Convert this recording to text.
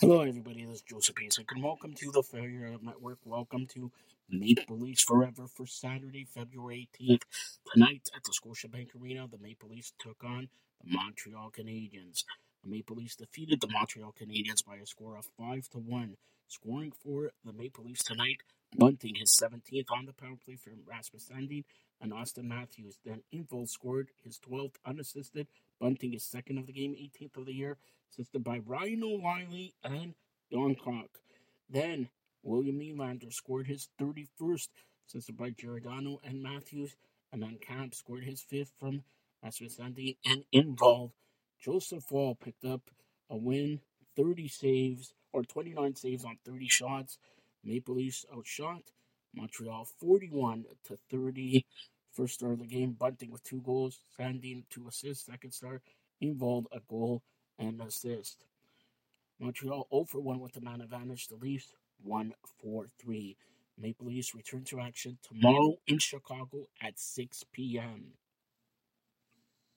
Hello, everybody. This is Joseph Pasek, and welcome to the Failure Network. Welcome to Maple Leafs Forever for Saturday, February 18th. Tonight at the Scotiabank Arena, the Maple Leafs took on the Montreal Canadiens. The Maple Leafs defeated the Montreal Canadiens by a score of 5 to 1. Scoring for the Maple Leafs tonight, Bunting his 17th on the power play for Rasmus Sandin, and Auston Matthews. Then Info scored his 12th unassisted. Bunting is second of the game, 18th of the year assisted by Ryan O'Reilly and Don Cock. Then William Nylander scored his 31st, assisted by Giordano and Matthews, and then Kampf scored his fifth from Rasmus Sandin and Engvall. Joseph Woll picked up a win, 30 saves, or 29 saves on 30 shots. Maple Leafs outshot Montreal 41 to 30. First star of the game, Bunting with two goals, Sandin two assists. Second star, Engvall a goal and assist. Montreal 0 for 1 with the man advantage. The Leafs 1 4 3. Maple Leafs return to action tomorrow in Chicago at 6 p.m.